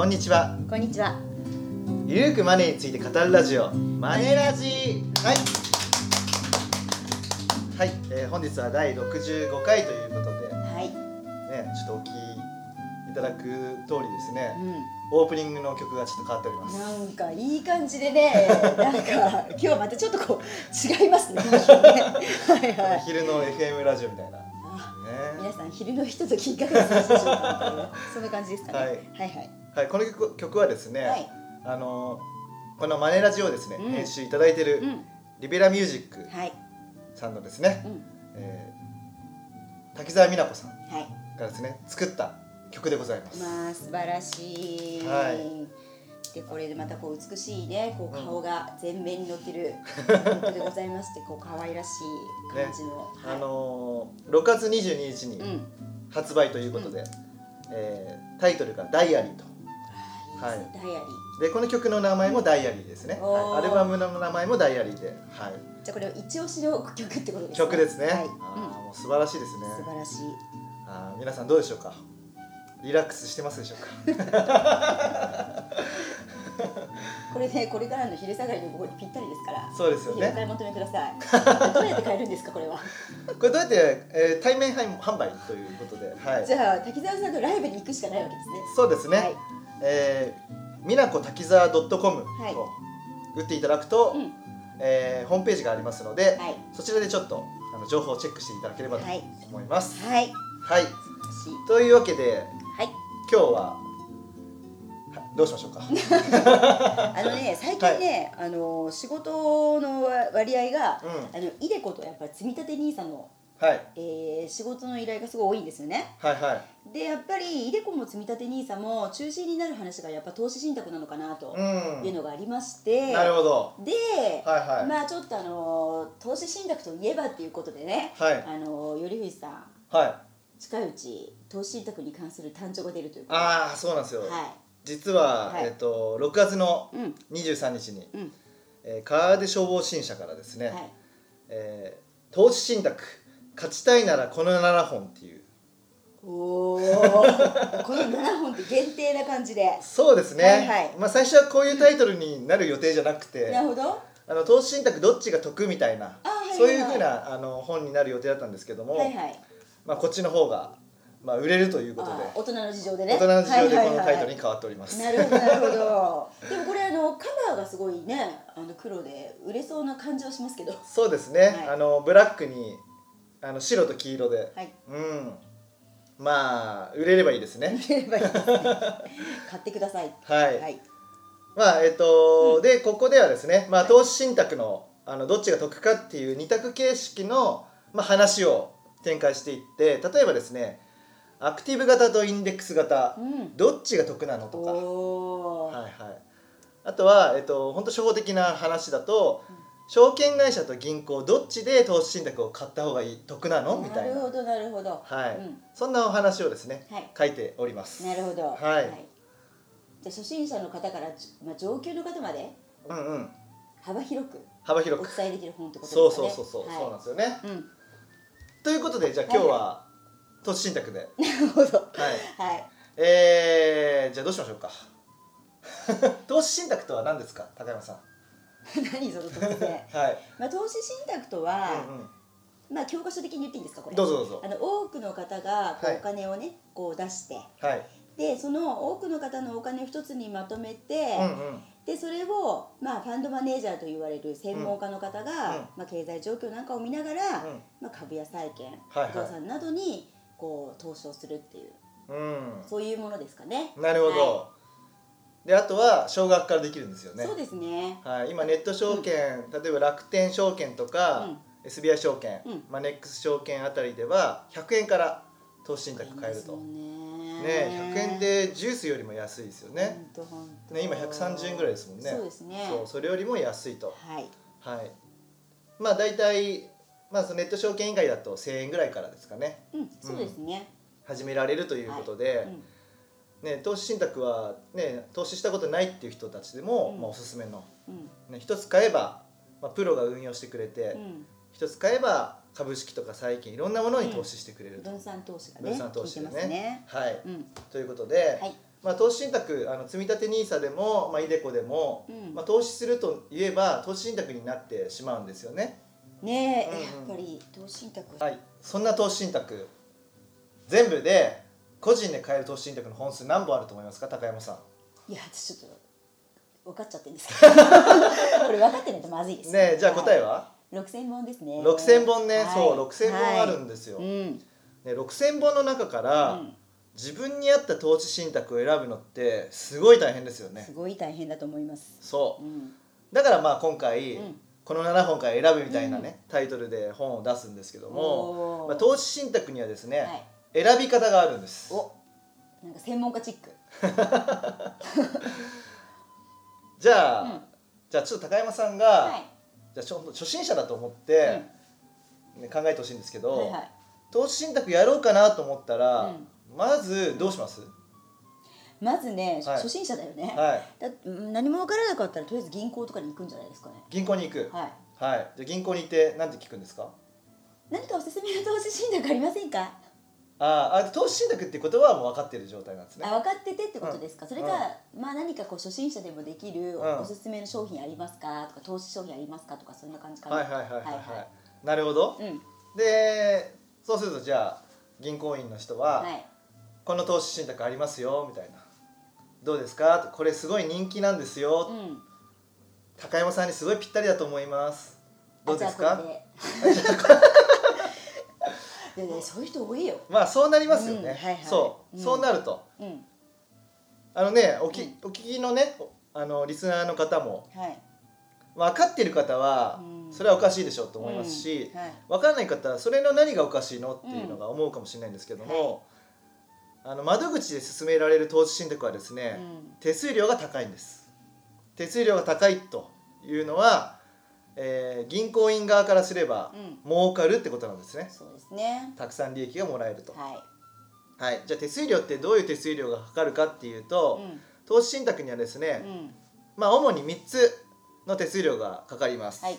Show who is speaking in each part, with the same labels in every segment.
Speaker 1: こんにちは
Speaker 2: こんにちは。
Speaker 1: ゆるくマネーについて語るラジオマネラジはいはい、えー本日は第65回ということで
Speaker 2: はい。
Speaker 1: ねちょっとお聞きいただく通りですね
Speaker 2: う
Speaker 1: オープニングの曲がちょっと変わっております
Speaker 2: ん。なんかいい感じでね、なんか今日はまたちょっとこう違いますね。ねはいはい。
Speaker 1: 昼の FM ラジオみたいなね
Speaker 2: あ皆さん昼のひとときいかがでしょうかみたいな。そんな感じですかね。
Speaker 1: はい
Speaker 2: はいはい。
Speaker 1: はいこの曲曲はですね、
Speaker 2: はい。
Speaker 1: あのこのマネラジオをですね、
Speaker 2: うん
Speaker 1: 編集いただいている
Speaker 2: うん。
Speaker 1: リベラミュージック
Speaker 2: はい。
Speaker 1: さんのですね、
Speaker 2: うん。
Speaker 1: えー滝沢美奈子さん
Speaker 2: はい。
Speaker 1: がですね作った曲でございます。
Speaker 2: まあ素晴らしい。
Speaker 1: はい
Speaker 2: でこれでまたこう美しいねこう
Speaker 1: うん
Speaker 2: 顔が全面に乗ってる 曲でございましてこう可愛らしい感じの、はい
Speaker 1: あのー6月22日に
Speaker 2: うん
Speaker 1: 発売ということで、えータイトルが「ダイアリー」と。はい。
Speaker 2: ダイアリー。
Speaker 1: でこの曲の名前も「ダイアリー」ですね、はい、アルバムの名前も「ダイアリーで」はい、
Speaker 2: じゃあこれは一押しの曲ってことですね。
Speaker 1: 曲ですね、
Speaker 2: はい、
Speaker 1: あーもう素晴らしいですね。
Speaker 2: うん、素晴らしい。
Speaker 1: あー皆さんどうでしょうか？リラックスしてますでしょうか？
Speaker 2: これねこれからの昼下がりの午後にぴったりですから。
Speaker 1: そうですよね。
Speaker 2: お買い求めください。どうやって買えるんですか？これは。
Speaker 1: これどうやって、えー対面販販売ということで、はい、
Speaker 2: じゃあ滝沢さんのライブに行くしかないわけですね。
Speaker 1: そうですね、
Speaker 2: はい
Speaker 1: えー、みなこ滝沢 .com と
Speaker 2: はい。
Speaker 1: 打っていただくと、
Speaker 2: うん。
Speaker 1: えーホームページがありますので、
Speaker 2: はい。
Speaker 1: そちらでちょっとあの情報をチェックしていただければと
Speaker 2: はい。
Speaker 1: 思います。
Speaker 2: はい。
Speaker 1: はい、というわけで
Speaker 2: はい。
Speaker 1: 今日ははどうしましょうか？
Speaker 2: あのね最近ね、あの仕事の割合が、
Speaker 1: うん。
Speaker 2: あのイデコとやっぱり積立 NISA の、
Speaker 1: はい
Speaker 2: えー仕事の依頼がすごい多いんですよね。
Speaker 1: はいはい。
Speaker 2: でやっぱりイデコも積立 NISA も中心になる話がやっぱ投資信託なのかなと
Speaker 1: うん。
Speaker 2: いうのがありまして、
Speaker 1: なるほど。
Speaker 2: で、
Speaker 1: はいはい。
Speaker 2: まあちょっとあの投資信託といえばっていうことでね、
Speaker 1: はい
Speaker 2: あの頼藤さん
Speaker 1: はい。
Speaker 2: 近いうち投資信託に関する単調が出るということで
Speaker 1: ああそうなんですよ。
Speaker 2: は
Speaker 1: 実は、
Speaker 2: はい
Speaker 1: えっ、と6月の
Speaker 2: い、うん
Speaker 1: 23日に、
Speaker 2: うん
Speaker 1: えー、川出消防新社からですね、
Speaker 2: はい
Speaker 1: えー投資信託勝ちたいならこの7本っていう。
Speaker 2: おおこの7本って限定な感じで。
Speaker 1: そうですね、
Speaker 2: はいはい。
Speaker 1: まあ、最初はこういうタイトルになる予定じゃなくて
Speaker 2: なるほど。
Speaker 1: あの投資信託どっちが得みたいな
Speaker 2: あはいはいはい。
Speaker 1: そういうふうなあの本になる予定だったんですけども、
Speaker 2: はいはい。
Speaker 1: まあ、こっちの方が、まあ、売れるということで
Speaker 2: あ大人の事情でね。
Speaker 1: 大人の事情で
Speaker 2: はいはいはい
Speaker 1: このタイトルに変わっております、
Speaker 2: なるほどなるほどでもこれあのカバーがすごいねあの黒で売れそうな感じはしますけど。
Speaker 1: そうですね、
Speaker 2: はい
Speaker 1: あのブラックにあの白と黄色で、
Speaker 2: はい。
Speaker 1: うん。まあ売れればいいですね。
Speaker 2: 売れればいいですね。買ってください。
Speaker 1: はい、
Speaker 2: はい。
Speaker 1: まあえっと、でここではですね、まあ、投資信託のあのどっちが得かっていう二択形式の、まあ、話を展開していって例えばですねアクティブ型とインデックス型
Speaker 2: うん。
Speaker 1: どっちが得なのとか、はいはい、あとは、えっと、本当初歩的な話だと、証券会社と銀行どっちで投資信託を買った方がいい？得なの？みたな、
Speaker 2: ないるほどな。るほど。
Speaker 1: はい。
Speaker 2: うん。
Speaker 1: そんなお話をですね
Speaker 2: はい。
Speaker 1: 書いております。
Speaker 2: なるほど。
Speaker 1: はい。
Speaker 2: じゃあ初心者の方から、まあ、上級の方まで
Speaker 1: うんうん、
Speaker 2: 幅広くお
Speaker 1: 幅広く。
Speaker 2: 伝えできる本ってこと
Speaker 1: そう
Speaker 2: ですかね。
Speaker 1: そうそうそう、
Speaker 2: はい。
Speaker 1: そうなんですよね。
Speaker 2: うん。
Speaker 1: ということでじゃあ今日は投資信託で、はい、
Speaker 2: なるほど。はい。
Speaker 1: えー、じゃあどうしましょうか。投資信託とは何ですか？高山さん
Speaker 2: 何その突然
Speaker 1: はい、
Speaker 2: まあ投資信託とは、
Speaker 1: うんうん、
Speaker 2: まあ教科書的に言っていいんですかこれ。
Speaker 1: どうぞどうぞ。
Speaker 2: あの多くの方がこう、
Speaker 1: はい。
Speaker 2: お金をねこう出して。
Speaker 1: はい。
Speaker 2: でその多くの方のお金を一つにまとめて、
Speaker 1: うんうん。
Speaker 2: でそれを、まあ、ファンドマネージャーと言われる専門家の方が、
Speaker 1: うん
Speaker 2: まあ、経済状況なんかを見ながら、
Speaker 1: うん。
Speaker 2: まあ、株や債券
Speaker 1: はいはい。
Speaker 2: 不動産などにこう投資をするっていう。
Speaker 1: うん。
Speaker 2: そういうものですかね。
Speaker 1: なるほど、
Speaker 2: は
Speaker 1: であとは少額からできるんですよね。
Speaker 2: そうですね。
Speaker 1: はい、今ネット証券、例えば楽天証券とか、SBI 証券、
Speaker 2: うん。
Speaker 1: まあ、ネックス証券あたりでは100円から投資信託買えると。
Speaker 2: ね。
Speaker 1: ね100円でジュースよりも安いですよね。ね今130円ぐらいですもんね。
Speaker 2: そうですね。
Speaker 1: そうそれよりも安いと。
Speaker 2: はい。
Speaker 1: はい。まあ大体、まあ、そのネット証券以外だと1000円ぐらいからですかね。
Speaker 2: うん、そうですね。
Speaker 1: 始められるということで、
Speaker 2: うん
Speaker 1: ね、投資信託は、ね、投資したことないっていう人たちでも、
Speaker 2: うん。
Speaker 1: まあ、おすすめの、
Speaker 2: うん。
Speaker 1: ね、一つ買えば、まあ、プロが運用してくれて、
Speaker 2: うん。
Speaker 1: 一つ買えば株式とか債券いろんなものに投資してくれると、
Speaker 2: 分散投資がね
Speaker 1: 分散投資で
Speaker 2: 効いてます
Speaker 1: ね。
Speaker 2: ね。
Speaker 1: はい、
Speaker 2: うん、
Speaker 1: ということで、
Speaker 2: はい。
Speaker 1: まあ、投資信託あの積立 NISA でも、まあ、イデコでも、
Speaker 2: うん。
Speaker 1: まあ、投資するといえば投資信託になってしまうんですよね。
Speaker 2: ねえ、
Speaker 1: うんうん。
Speaker 2: やっぱり投資信託。
Speaker 1: はい、そんな投資信託全部で個人で買える投資信託の本数何本あると思いますか？高山さ
Speaker 2: いや私ちょっと分かっちゃってるんですけど これ分かってないとまずいです
Speaker 1: ん。ねえじゃあ答え
Speaker 2: は？
Speaker 1: は、
Speaker 2: 6000本ですね。
Speaker 1: 6000本ね、
Speaker 2: はい。
Speaker 1: そう6000本あるんですよ。
Speaker 2: はい。うん。
Speaker 1: ね、6000本の中から、
Speaker 2: うん。
Speaker 1: 自分に合った投資信託を選ぶのってすごい大変ですよね。
Speaker 2: す。ごい大変だと思います。
Speaker 1: そう。
Speaker 2: うん。
Speaker 1: だからまあ今回、
Speaker 2: うん。
Speaker 1: この7本から選ぶみたいなね、タイトルで本を出すんですけども、まあ、投資信託にはですね、
Speaker 2: はい
Speaker 1: 選び方があるんです。
Speaker 2: おなんか専門家チック。
Speaker 1: じゃあ、
Speaker 2: うん。
Speaker 1: じゃあちょっと高山さんが、
Speaker 2: はい。
Speaker 1: じゃあちょ初心者だと思って、ね、考えてほしいんですけど、
Speaker 2: はいはい。
Speaker 1: 投資信託やろうかなと思ったら、
Speaker 2: うん。
Speaker 1: まずどうします、
Speaker 2: まずね、
Speaker 1: はい。
Speaker 2: 初心者だよね、
Speaker 1: はい。
Speaker 2: 何も分からなかったらとりあえず銀行とかに行くんじゃないですかね。
Speaker 1: 銀行に行く。
Speaker 2: はい。
Speaker 1: はい。じゃあ銀行に行って何て聞くんですか？
Speaker 2: 何かおすすめの投資信託ありませんか？
Speaker 1: あーあ投資信託ってことはもう分かってる状態なんですね。
Speaker 2: あ分かっててってことですか、
Speaker 1: うん。
Speaker 2: それか、まあ何かこう初心者でもできる
Speaker 1: うん。
Speaker 2: おすすめの商品ありますか？とか投資商品ありますか？とかそんな感じかな。
Speaker 1: はいはいはいはいはい、
Speaker 2: はいは
Speaker 1: なるほど。
Speaker 2: うん。
Speaker 1: でそうするとじゃあ銀行員の人は、
Speaker 2: はい。
Speaker 1: この投資信託ありますよみたいな。どうですか？これすごい人気なんですよ、
Speaker 2: うん。
Speaker 1: 高山さんにすごいぴったりだと思います。どうですか？
Speaker 2: ででねそういう人多いよ。
Speaker 1: まあそうなりますよね、
Speaker 2: うんはいはい。
Speaker 1: そう、
Speaker 2: うん。
Speaker 1: そうなると。
Speaker 2: うん。
Speaker 1: あのねおき、
Speaker 2: うん。
Speaker 1: お聞きのねおあのリスナーの方も
Speaker 2: はい。
Speaker 1: 分かってる方は
Speaker 2: うん。
Speaker 1: それはおかしいでしょうと思いますし、
Speaker 2: うん。はい。
Speaker 1: 分からない方はそれの何がおかしいのっていうのが思うかもしれないんですけども、あの窓口で勧められる投資信託はですね、
Speaker 2: うん。
Speaker 1: 手数料が高いんです。手数料が高いというのは、えー銀行員側からすれば
Speaker 2: うん。
Speaker 1: 儲かるってことなんですね。
Speaker 2: そうですね。
Speaker 1: たくさん利益がもらえると。
Speaker 2: はい。
Speaker 1: はい、じゃあ手数料ってどういう手数料がかかるかっていうと、
Speaker 2: うん。
Speaker 1: 投資信託にはですね、
Speaker 2: うん。
Speaker 1: まあ主に3つの手数料がかかります、
Speaker 2: はい。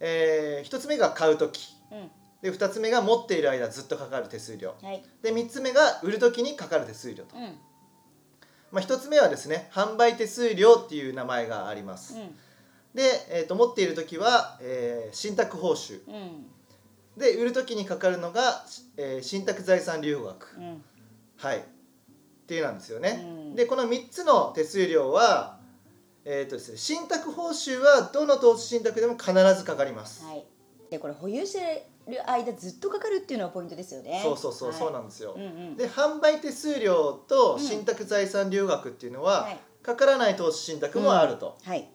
Speaker 1: え1つ目が買う時。
Speaker 2: うん。
Speaker 1: で2つ目が持っている間ずっとかかる手数料。
Speaker 2: はい。
Speaker 1: で3つ目が売る時にかかる手数料と、
Speaker 2: うん。
Speaker 1: まあ、1つ目はですね販売手数料っていう名前があります、
Speaker 2: うん
Speaker 1: で、えー、と持っている時は、えー信託報酬。
Speaker 2: うん。
Speaker 1: で売る時にかかるのが、えー信託財産留保額、
Speaker 2: うん。
Speaker 1: はい。っていうなんですよね、
Speaker 2: うん。
Speaker 1: でこの3つの手数料は、えーとですね、信託報酬はどの投資信託でも必ずかかります、
Speaker 2: はい。でこれ保有してる間ずっとかかるっていうのがポイントですよね。
Speaker 1: そうそうそう、
Speaker 2: はい。
Speaker 1: そうなんですよ、
Speaker 2: うんうん。
Speaker 1: で販売手数料と
Speaker 2: うん。
Speaker 1: 信託財産留学っていうのは、
Speaker 2: はい。
Speaker 1: かからない投資信託もあると、
Speaker 2: はい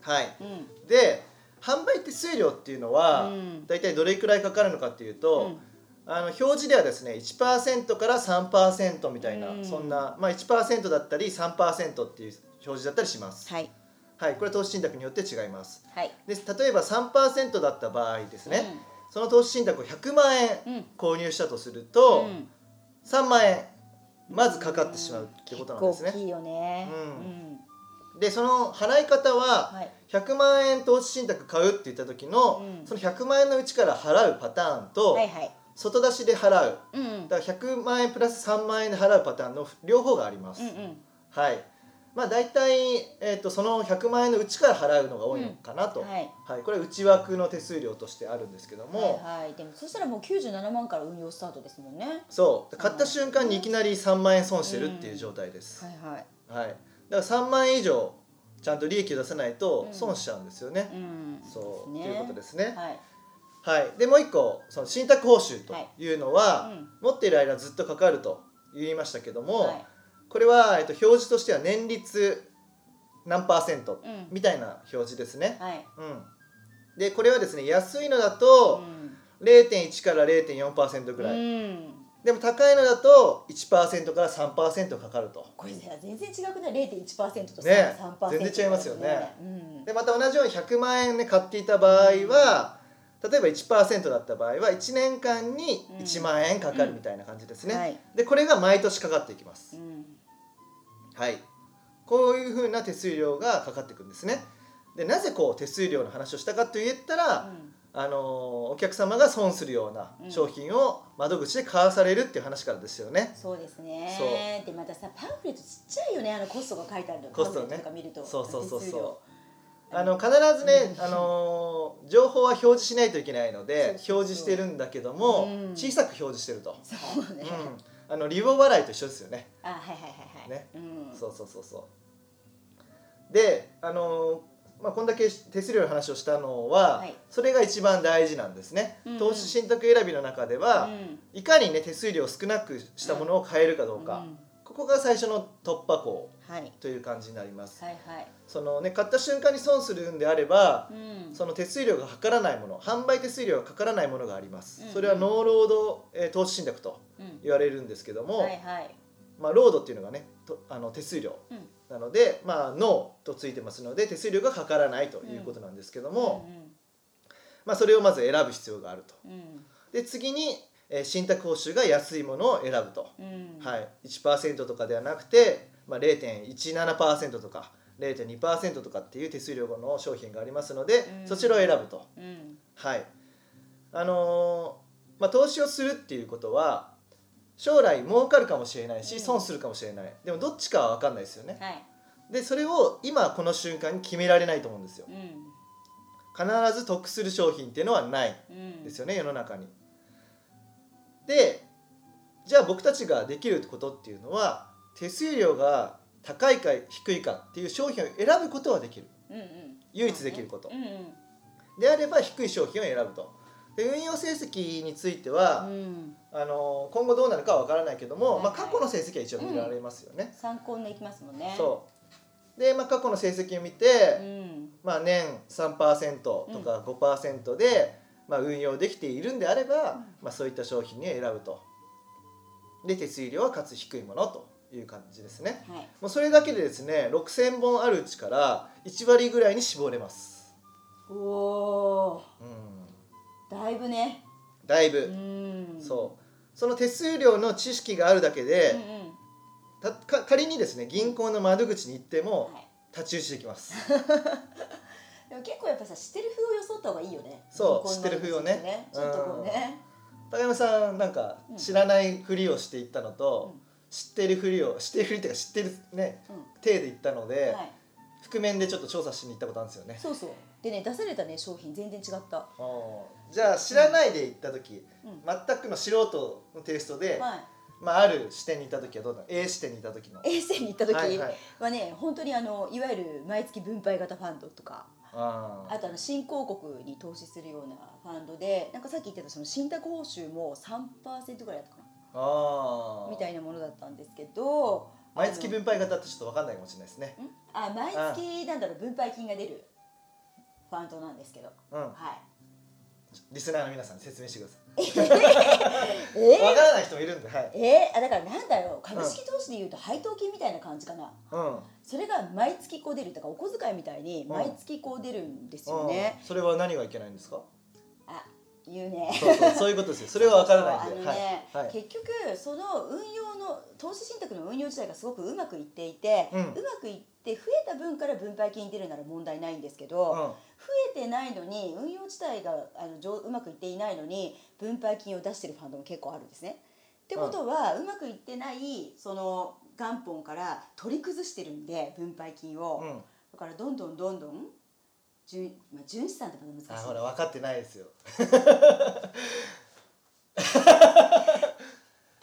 Speaker 1: はい。
Speaker 2: うん。
Speaker 1: で販売手数料っていうのは、
Speaker 2: うん。
Speaker 1: 大体どれくらいかかるのかっていうと、
Speaker 2: うん。
Speaker 1: あの表示ではですね1%から3%みたいな、
Speaker 2: うん。
Speaker 1: そんな、まあ、1%だったり3%っていう表示だったりします、
Speaker 2: はい。
Speaker 1: はい、これは投資信託によって違います。
Speaker 2: はい。
Speaker 1: で例えば3%だった場合ですね、その投資信託を100万円購入したとすると、
Speaker 2: うん。
Speaker 1: 3万円まずかかってしまうっていうことなんですね。
Speaker 2: 結構大きいよね。
Speaker 1: うんでその払い方は
Speaker 2: はい。
Speaker 1: 100万円投資信託買うって言った時の、
Speaker 2: うん。
Speaker 1: その100万円のうちから払うパターンと、
Speaker 2: はいはい。
Speaker 1: 外出しで払う。
Speaker 2: うんうん。
Speaker 1: だから100万円プラス3万円で払うパターンの両方があります、
Speaker 2: うんうん。
Speaker 1: はい。まあ大体、えー、とその100万円のうちから払うのが多いのかなと、
Speaker 2: はい。
Speaker 1: はい、これは内枠の手数料としてあるんですけども、
Speaker 2: はいはい。でもそしたらもう97万から運用スタートですもんね。
Speaker 1: そう。買った瞬間にいきなり3万円損してるっていう状態です、
Speaker 2: はいはい。
Speaker 1: はい、だから3万円以上ちゃんと利益を出さないと
Speaker 2: うん。
Speaker 1: 損しちゃうんですよね、
Speaker 2: うん。
Speaker 1: そう、
Speaker 2: ね。
Speaker 1: ということですね。
Speaker 2: はい。
Speaker 1: はい。でもう一個その信託報酬とい。うのは、
Speaker 2: うん。
Speaker 1: 持っている間ずっとかかると言いましたけども、
Speaker 2: はい。
Speaker 1: これは、えっと、表示としては年率何パーセント
Speaker 2: うん。
Speaker 1: みたいな表示ですね、
Speaker 2: はい。
Speaker 1: うん、でこれはですね安いのだ
Speaker 2: う
Speaker 1: と
Speaker 2: ん
Speaker 1: 0.1から0.4%ぐらい、
Speaker 2: うん
Speaker 1: でも高いのだと1%から3%かかると。
Speaker 2: これさ全然違くない？0.1%と
Speaker 1: ね
Speaker 2: 3%
Speaker 1: 全然違いますよね。
Speaker 2: うん。
Speaker 1: でまた同じように100万円で買っていた場合は例えば1%だった場合は1年間に1万円かかるみたいな感じですね、
Speaker 2: はい。
Speaker 1: でこれが毎年かかっていきます、
Speaker 2: うん。
Speaker 1: はい。こういうふうな手数料がかかっていくんですね。でなぜこう手数料の話をしたかと言ったら、あのーお客様が損するような商品を窓口で買わされるっていう話からですよね。
Speaker 2: そうですね。
Speaker 1: そう。
Speaker 2: でまたさパンフレットちっちゃいよね。あのコストが書いてあるの。
Speaker 1: コストね。そうそうそうそう。あの必ずね、あのー情報は表示しないといけないので表示してるんだけども、
Speaker 2: うん。
Speaker 1: 小さく表示してると、
Speaker 2: そうね、
Speaker 1: うん、あのリボ払いと一緒ですよね。
Speaker 2: あはいはいはいはい。
Speaker 1: ね。
Speaker 2: うん、
Speaker 1: そうそうそうそう。であのーまあ、こんだけ手数料の話をしたのは、
Speaker 2: はい。
Speaker 1: それが一番大事なんですね、
Speaker 2: うんうん。
Speaker 1: 投資信託選びの中では、
Speaker 2: うん。
Speaker 1: いかにね手数料を少なくしたものを買えるかどうか、
Speaker 2: うん
Speaker 1: ここが最初の突破口
Speaker 2: はい。
Speaker 1: という感じになります、
Speaker 2: はいはい。
Speaker 1: そのね買った瞬間に損するんであれば、
Speaker 2: うん。
Speaker 1: その手数料がかからないもの販売手数料がかからないものがあります、
Speaker 2: うん。
Speaker 1: それはノーロード、えー投資信託と
Speaker 2: うん。
Speaker 1: 言われるんですけども、
Speaker 2: はいはい。
Speaker 1: まあ、ロードっていうのがねとあの手数料。
Speaker 2: うん
Speaker 1: なので、まあ、ノーとついてますので手数料がかからないということなんですけども、まあ、それをまず選ぶ必要があると。
Speaker 2: うん。うん
Speaker 1: で次に、えー信託報酬が安いものを選ぶと、
Speaker 2: うん。
Speaker 1: はい、1%とかではなくて、まあ、0.17%とか0.2%とかっていう手数料の商品がありますので、
Speaker 2: うん。
Speaker 1: そちらを選ぶと。
Speaker 2: うん。
Speaker 1: はい。あのーまあ、投資をするっていうことは将来儲かるかもしれないし
Speaker 2: うん。
Speaker 1: 損するかもしれない。でもどっちかは分かんないですよね。
Speaker 2: はい。
Speaker 1: でそれを今この瞬間に決められないと思うんですよ。
Speaker 2: うん。
Speaker 1: 必ず得する商品っていうのはない
Speaker 2: うん。
Speaker 1: ですよね世の中に。でじゃあ僕たちができることっていうのは手数料が高いか低いかっていう商品を選ぶことはできる。
Speaker 2: うんうん。
Speaker 1: 唯一できること。
Speaker 2: うんうん。
Speaker 1: であれば低い商品を選ぶとで運用成績については、
Speaker 2: うん。
Speaker 1: あの今後どうなるかは分からないけども、
Speaker 2: はい
Speaker 1: まあ、過去の成績は一応見られますよね。
Speaker 2: 参考にできますもんね。
Speaker 1: そう。で、まあ、過去の成績を見て、
Speaker 2: うん。
Speaker 1: まあ、年3%とか5%で、まあ、運用できているんであれば、まあ、そういった商品に選ぶと。で手数料はかつ低いものという感じですね。
Speaker 2: はい。
Speaker 1: もうそれだけでですね6,000本あるうちから1割ぐらいに絞れます。
Speaker 2: おお
Speaker 1: うん、
Speaker 2: ーだいぶね。
Speaker 1: だいぶ、
Speaker 2: うん。
Speaker 1: そう。その手数料の知識があるだけで、
Speaker 2: うんうん。
Speaker 1: たか仮にですね銀行の窓口に行っても
Speaker 2: はい。
Speaker 1: 太刀打ちできます。
Speaker 2: でも結構やっぱさ知ってる風を装った方がいいよね。
Speaker 1: そう知ってる風をね。
Speaker 2: ちょっとこうね。
Speaker 1: 高山さんなんか
Speaker 2: うん。
Speaker 1: 知らないふりをしていったのと、
Speaker 2: うん。
Speaker 1: 知ってるふりを知ってるふりっていうか知ってるね
Speaker 2: うん。
Speaker 1: 体で行ったので、
Speaker 2: はい。
Speaker 1: 覆面でちょっと調査しに行ったことあるんですよね。
Speaker 2: そうそうでね出されたね商品全然違った。
Speaker 1: じゃあ知らないで行った時、
Speaker 2: うん。
Speaker 1: 全くの素人のテイストで、
Speaker 2: はい。
Speaker 1: まあ、ある視点に行った時はどうだ？A 視点に行った時の。
Speaker 2: A 線に行った時
Speaker 1: はいはい。
Speaker 2: はね本当にあのいわゆる毎月分配型ファンドとか
Speaker 1: あー。
Speaker 2: あとあの新興国に投資するようなファンドでなんかさっき言ってたその信託報酬も3%ぐらいだったかな。
Speaker 1: あー。
Speaker 2: みたいなものだったんですけど
Speaker 1: 毎月分配型ってちょっと分かんないかもしれないですね。
Speaker 2: ん？あ毎月なんだろう分配金が出るファンドなんですけど。
Speaker 1: うん、
Speaker 2: はい。
Speaker 1: リスナーの皆さんに説明してくださ
Speaker 2: え？
Speaker 1: い。分からない人もいるんで、はい。
Speaker 2: え？ー、あだからなんだろう。株式投資でいうと配当金みたいな感じかな、
Speaker 1: うん。
Speaker 2: それが毎月こう出るだからお小遣いみたいに毎月こう出るんですよね、
Speaker 1: うん。それは何がいけないんですか？
Speaker 2: あ言うね。
Speaker 1: そうそうそういうことですよ。それは分からないんで。
Speaker 2: 結局その運用の投資信託の運用自体がすごくうまくいっていて、
Speaker 1: うん。
Speaker 2: まくいって増えた分から分配金出るなら問題ないんですけど、増えてないのに運用自体があの上うまくいっていないのに分配金を出してるファンドも結構あるんですね。ってことは、うまくいってないその元本から取り崩してるんで分配金を、
Speaker 1: うん。うん。
Speaker 2: だからどんどんどんどん純,、まあ、純資産ってまだ難しい
Speaker 1: あほら分かってないですよ。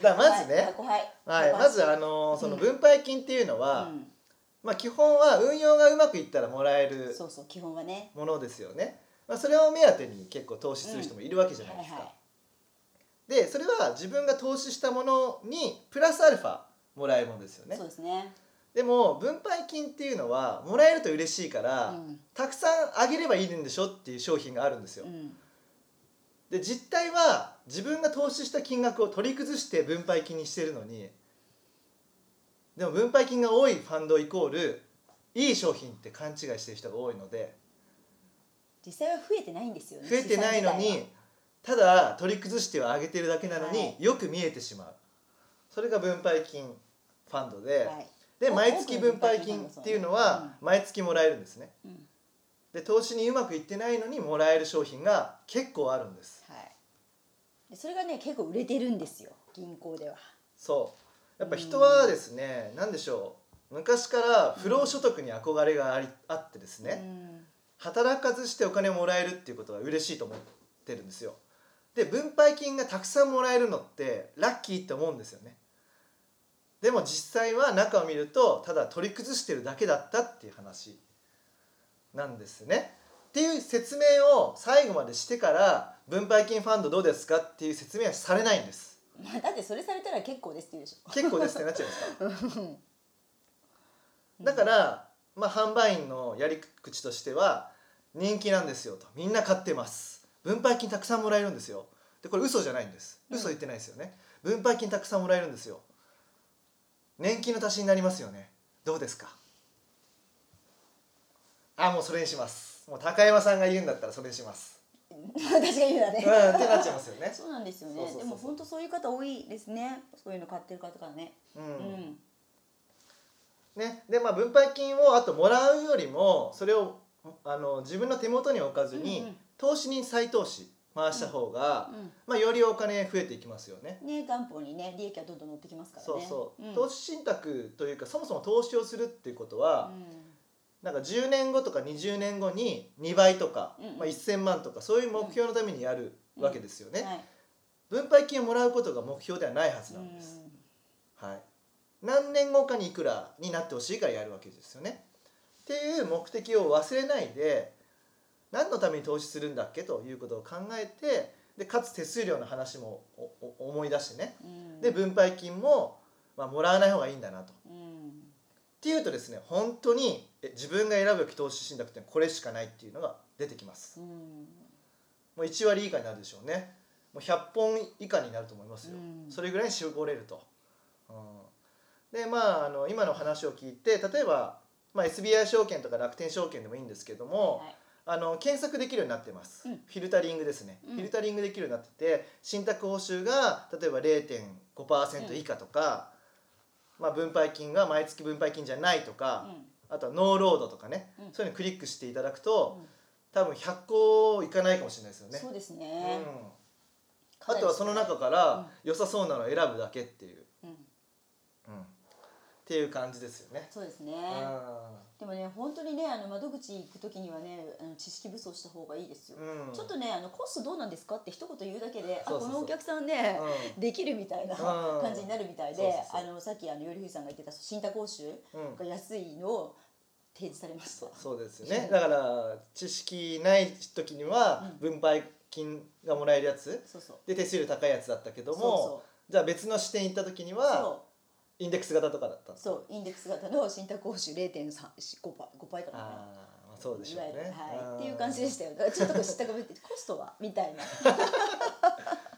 Speaker 1: だまずね、
Speaker 2: はいはい
Speaker 1: はい、まずあのーその分配金っていうのは、
Speaker 2: うん
Speaker 1: まあ基本は運用がうまくいったらもらえる
Speaker 2: そうそう基本はね。
Speaker 1: ものですよね。まあそれを目当てに結構投資する人もいるわけじゃないですか。
Speaker 2: はいはい。
Speaker 1: でそれは自分が投資したものにプラスアルファもらえるものですよね。
Speaker 2: そうですね。
Speaker 1: でも分配金っていうのはもらえると嬉しいから、
Speaker 2: うん。
Speaker 1: たくさんあげればいいんでしょっていう商品があるんですよ、
Speaker 2: うん。
Speaker 1: で実態は自分が投資した金額を取り崩して分配金にしてるのにでも分配金が多いファンドイコールいい商品って勘違いしてる人が多いので
Speaker 2: 実際は増えてないんですよね
Speaker 1: 増えてないのにただ取り崩しては上げてるだけなのに、
Speaker 2: はい。
Speaker 1: よく見えてしまう。それが分配金ファンドで、
Speaker 2: はい。
Speaker 1: で
Speaker 2: お
Speaker 1: 毎月分配金っていうのは毎月もらえるんですね。
Speaker 2: うん。
Speaker 1: で投資にうまくいってないのにもらえる商品が結構あるんです。
Speaker 2: はい。でそれがね結構売れてるんですよ銀行では。
Speaker 1: そうやっぱ人はですね何でしょう昔から不労所得に憧れがありあってですね、
Speaker 2: うん。
Speaker 1: 働かずしてお金をもらえるっていうことは嬉しいと思ってるんですよ。で分配金がたくさんもらえるのってラッキーって思うんですよね。でも実際は中を見るとただ取り崩してるだけだったっていう話なんですね。っていう説明を最後までしてから分配金ファンドどうですかっていう説明はされないんです
Speaker 2: ま あだってそれされたら結構ですって言うでしょ。
Speaker 1: 結構ですってなっちゃいますか。だから、まあ、販売員のやり口としては人気なんですよと。みんな買ってます。分配金たくさんもらえるんですよ。でこれ嘘じゃないんです。
Speaker 2: うん。
Speaker 1: 嘘言ってないですよね、分配金たくさんもらえるんですよ。年金の足しになりますよね。どうですか？あもうそれにします。もう高山さんが言うんだったらそれにします
Speaker 2: 私が言うだね。
Speaker 1: うんってなっちゃいますよね。
Speaker 2: そうなんですよね。でも本当そういう方多いですね。そういうの買ってる方からね。
Speaker 1: う、
Speaker 2: うん。ん
Speaker 1: ね、でまあ分配金をあともらうよりもそれをあの自分の手元に置かずに、
Speaker 2: うんうん。
Speaker 1: 投資に再投資回した方が、
Speaker 2: うん
Speaker 1: まあ、よりお金増えていきますよね。
Speaker 2: ね元本にね利益はどんどん乗ってきますからね。
Speaker 1: そうそう、
Speaker 2: ん。
Speaker 1: 投資信託というかそもそも投資をするっていうことは、なんか10年後とか20年後に2倍とか、
Speaker 2: うんうん
Speaker 1: まあ、1,000万とかそういう目標のためにやるわけですよね。
Speaker 2: うんはい
Speaker 1: 分配金をもらうことが目標ではないはずなんです。はい、何年後かにいくらになってほしいからやるわけですよね。っていう目的を忘れないで何のために投資するんだっけということを考えてでかつ手数料の話も思い出してね
Speaker 2: うん
Speaker 1: で分配金も、まあ、もらわない方がいいんだなと。ていうとですね本当にえ自分が選ぶべき投資信託ってこれしかないっていうのが出てきます。
Speaker 2: うん
Speaker 1: もう1割以下になるでしょうね。もう100本以下になると思いますよ。
Speaker 2: うん
Speaker 1: それぐらいに絞れると。うん、でまああの今の話を聞いて例えば、まあ、SBI 証券とか楽天証券でもいいんですけども、
Speaker 2: はい
Speaker 1: あの検索できるようになってます、
Speaker 2: うん
Speaker 1: フィルタリングですね、
Speaker 2: うん
Speaker 1: フィルタリングできるようになってて信託報酬が例えば0.5%以下とか、まあ、分配金が毎月分配金じゃないとか、あとはノーロードとかね、
Speaker 2: うん。
Speaker 1: そういうのクリックしていただくと、
Speaker 2: うん。
Speaker 1: 多分100個いかないかもしれないですよね。
Speaker 2: そうです
Speaker 1: う
Speaker 2: ね
Speaker 1: ん、あとはその中から良さそうなのを選ぶだけっていう、っていう感じですよね。
Speaker 2: そうですね。
Speaker 1: あ
Speaker 2: でもね本当にねあの窓口行く時にはねあの知識武装した方がいいですよ。
Speaker 1: ーうん、
Speaker 2: ちょっとねあのコストどうなんですかって一言言うだけで
Speaker 1: そうそうそう。
Speaker 2: あこのお客さんね、
Speaker 1: う
Speaker 2: できるみたいな
Speaker 1: うん。
Speaker 2: 感じになるみたいで、あのさっきあのよりふいさんが言ってた信託報酬
Speaker 1: うん。
Speaker 2: が安いのを提示されました、
Speaker 1: そうですよね。だから知識ない時には
Speaker 2: うん。
Speaker 1: 分配金がもらえるやつ
Speaker 2: そうそう。
Speaker 1: で手数料高いやつだったけどもじゃあ別の視点行った時にはインデックス型とかだった
Speaker 2: そうそうインデックス型の信託報酬0.5倍5倍かな。
Speaker 1: ああそうでしょうね。
Speaker 2: はい、っていう感じでしたよ。だからちょっと知ったかぶってコストは。みたいな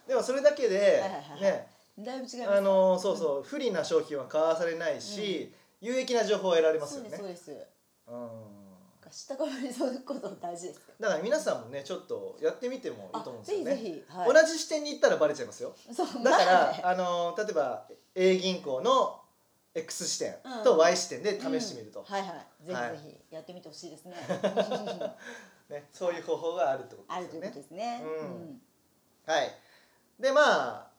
Speaker 1: でもそれだけで
Speaker 2: はいはいはい
Speaker 1: ね
Speaker 2: だいぶ違います
Speaker 1: あのそうそう不利な商品は買わされないし有益な情報を得られます
Speaker 2: そう
Speaker 1: よね
Speaker 2: ですそうです。
Speaker 1: うん
Speaker 2: 知ったかぶりそういうこと大事ですよ。
Speaker 1: だから皆さんもねちょっとやってみてもいいと思うんですよね。
Speaker 2: あぜひぜひはい。
Speaker 1: 同じ視点に行ったらバレちゃいますよ。
Speaker 2: そう。
Speaker 1: だから、
Speaker 2: まあね
Speaker 1: あの例えば A 銀行の X 視点
Speaker 2: うん。
Speaker 1: と Y 視点で試してみると、
Speaker 2: うん。はいはい。ぜ
Speaker 1: はい
Speaker 2: ひぜひやってみてほしいですね。
Speaker 1: ね、そういう方法があるってこと
Speaker 2: あるという
Speaker 1: ですよね
Speaker 2: ことですね。
Speaker 1: うん。はい。でまあ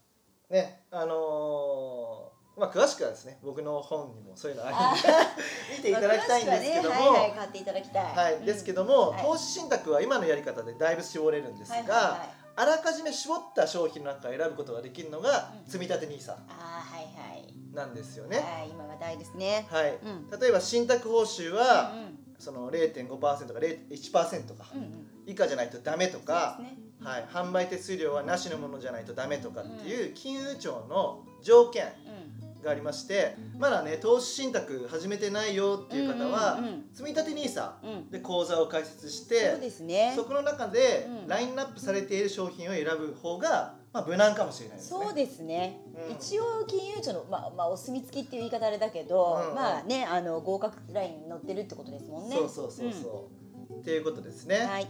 Speaker 1: ねあのーまあ詳しくはですね僕の本にもそういうのあるんで 見ていただきたいんですけども、
Speaker 2: まあねはいはい買っていただきたい。
Speaker 1: はい、
Speaker 2: うん。
Speaker 1: ですけども、
Speaker 2: はい。
Speaker 1: 投資信託は今のやり方でだいぶ絞れるんですが、
Speaker 2: はいはいはい。
Speaker 1: あらかじめ絞った商品の中から選ぶことができるのが
Speaker 2: うん。
Speaker 1: 積み立て NISA
Speaker 2: ああはいはい。
Speaker 1: なんですよね。
Speaker 2: はい今話題ですね。
Speaker 1: はい。
Speaker 2: うん。
Speaker 1: 例えば信託報酬は、
Speaker 2: うん
Speaker 1: その0.5%か0.1%か。
Speaker 2: うんうん。
Speaker 1: 以下じゃないとダメとか、はい、販売手数料はなしのものじゃないとダメとかっていう金融庁の条件
Speaker 2: うん
Speaker 1: がありましてまだね投資信託始めてないよっていう方は、
Speaker 2: うんうんうん。
Speaker 1: 積み立て NISA
Speaker 2: うん。
Speaker 1: で口座を開設し
Speaker 2: そう
Speaker 1: て
Speaker 2: ですね。
Speaker 1: そこの中で
Speaker 2: うん。
Speaker 1: ラインナップされている商品を選ぶ方が、まあ、無難かもしれないですね。
Speaker 2: そうですね、
Speaker 1: うん。
Speaker 2: 一応金融庁の、まあまあ、お墨付きっていう言い方あれだけど、
Speaker 1: うんうん。
Speaker 2: まあねあの合格ラインに乗ってるってことですもんね。
Speaker 1: そうそうそうそう、っていうことですね。
Speaker 2: うん
Speaker 1: はい、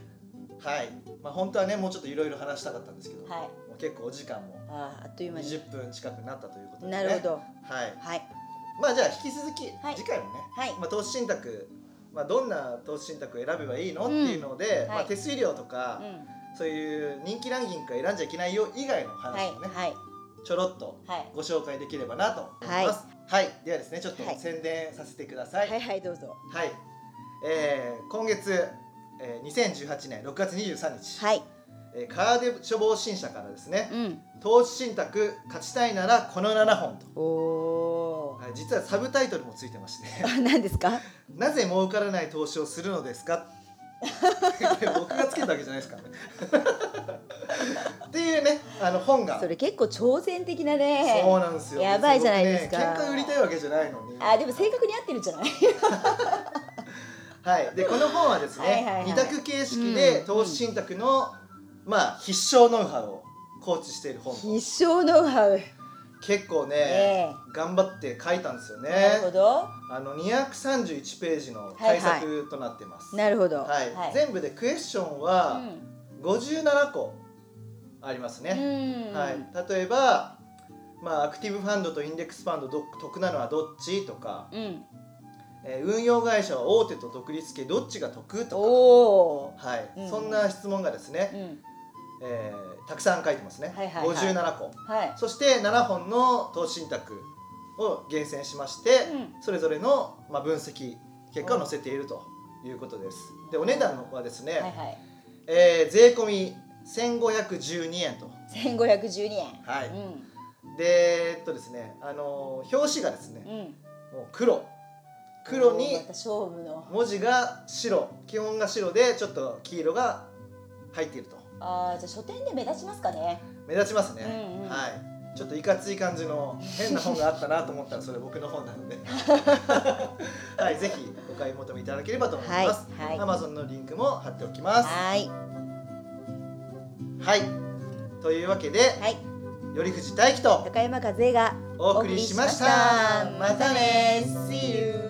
Speaker 2: はい。
Speaker 1: まあ本当はねもうちょっといろいろ話したかったんですけど、
Speaker 2: はい
Speaker 1: 結構お時間も
Speaker 2: あーあっという間に。
Speaker 1: 20分近くなったということで、ね、
Speaker 2: なるほど。
Speaker 1: はい。
Speaker 2: はい。
Speaker 1: まあじゃあ引き続き
Speaker 2: はい。
Speaker 1: 次回もね、
Speaker 2: はい。
Speaker 1: まあ、投資信託まあ、どんな投資信託を選べばいいの、っていうので、まあ、手数料とか、そういう人気ランキングから選んじゃいけないよ以外の話をね、ちょろっとご紹介できればなと思います。はい、ではですねちょっと宣伝させてください。
Speaker 2: はい。はい。どうぞ。
Speaker 1: はい、えー、今月、えー、2018年6月23日。はい。えー、カーデ処方新社からですね、うん、投資信託勝ちたいならこの7本と。お実はサブタイトルもついてまして。
Speaker 2: 何ですか？
Speaker 1: なぜ儲からない投資をするのですか？僕がつけたわけじゃないですからね。っていうねあの本が。
Speaker 2: それ結構挑戦的なね。
Speaker 1: そうなんですよ。
Speaker 2: やばいじゃないですか、
Speaker 1: ね、喧嘩売りたいわけじゃないのに。
Speaker 2: あでも正確に合ってるんじゃない？
Speaker 1: はい。でこの本はですねはいはい、はい、二択形式で投資信託の、うん、まあ必勝ノウハウをコーチしている本。
Speaker 2: 必勝ノウハウ。
Speaker 1: 結構ね、えー、頑張って書いたんですよね。なるほど。あの231ページの対策となってます、
Speaker 2: はいはい、なるほど、
Speaker 1: はい、はい、全部でクエスチョンは57個ありますね、はい、例えば、まあ、アクティブファンドとインデックスファンドど得なのはどっちとか、うん。えー、運用会社は大手と独立系どっちが得とか、はい、うん、そんな質問がですね、うんえー、たくさん書いてますね、はいはいはい、57個、はい、そして7本の投資信託を厳選しまして、うん、それぞれの、まあ、分析結果を載せているということです。でお値段はですね、はいはい、えー、税込み1512円と。
Speaker 2: 1512円。
Speaker 1: はい、うん、でえっとですねあの表紙がですね、うん、もう黒。黒に文字が白。基本が白でちょっと黄色が入っていると
Speaker 2: ああじゃあ書店で目立ちますかね。
Speaker 1: 目立ちますね、うんうん、はい。ちょっといかつい感じの変な本があったなと思ったらそれ僕の本なので。はいぜひお買い求めいただければと思います、はいはい、Amazon のリンクも貼っておきます。はい。はい。というわけで、はい、頼藤大樹と
Speaker 2: 高山和恵が
Speaker 1: お送りしました。またね。See you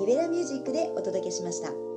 Speaker 2: リベラミュージックでお届けしました。